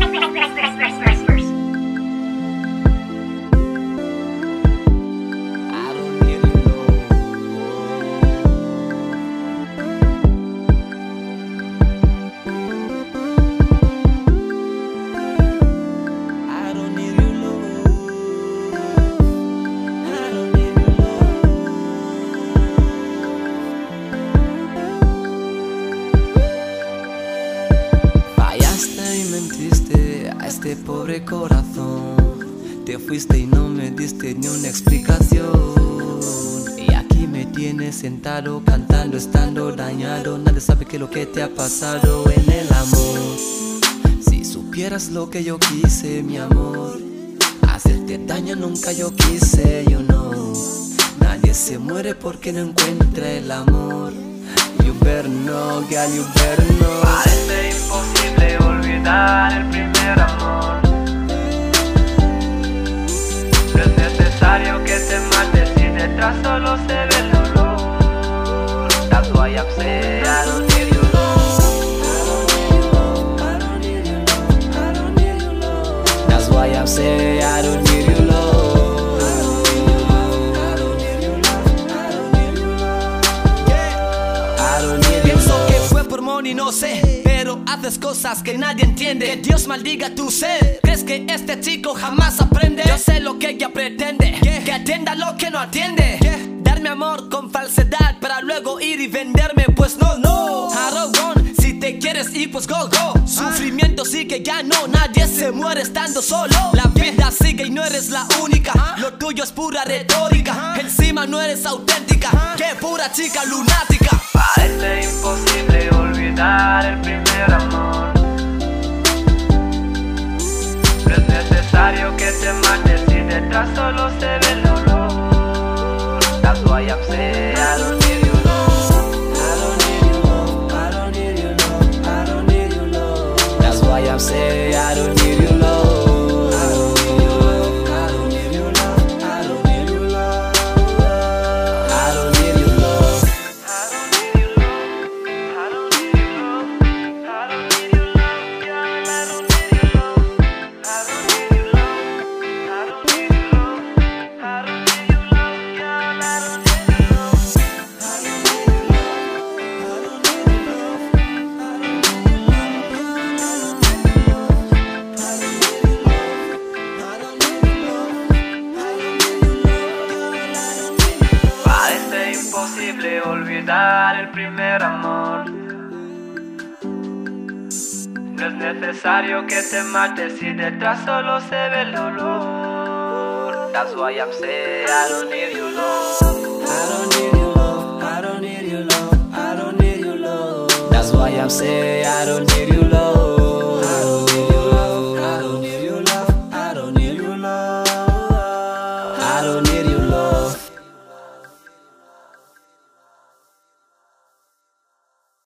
I este pobre corazón. Te fuiste y no me diste ni una explicación. Y aquí me tienes sentado cantando, estando dañado. Nadie sabe qué es lo que te ha pasado en el amor. Si supieras lo que yo quise, mi amor. Hacerte daño nunca yo quise, you know. Nadie se muere porque no encuentra el amor. You better know, girl, you better know. Parece imposible olvidar el primer es necesario que te mates si detrás solo se ve dolor. Why I'm saying I don't need you, That's why I'm saying I don't need que fue por money, no sé. Pero haces cosas que nadie entiende. Que Dios maldiga tu ser. ¿Crees que este chico jamás aprende? Yo sé lo que ella pretende. Que atienda lo que no atiende. Darme amor con falsedad para luego ir y venderme. Pues no, no. Aragón, si te quieres ir, pues go, go. Sufrimiento sigue, ya no. Nadie se muere estando solo. La vida sigue y no eres la única. Lo tuyo es pura retórica. Encima no eres auténtica. Qué pura chica lunática. Necesario que te mates si detrás solo se ve el dolor. That's why I'm saying I don't need you, That's why I'm saying I don't need imposible olvidar el primer amor. No es necesario que te mates si detrás solo se ve el dolor. That's why I'm saying I don't need you, love. I don't need you, love. I don't need you, love. I don't need you, love. That's why I'm saying I don't need you, love. I don't need you, love.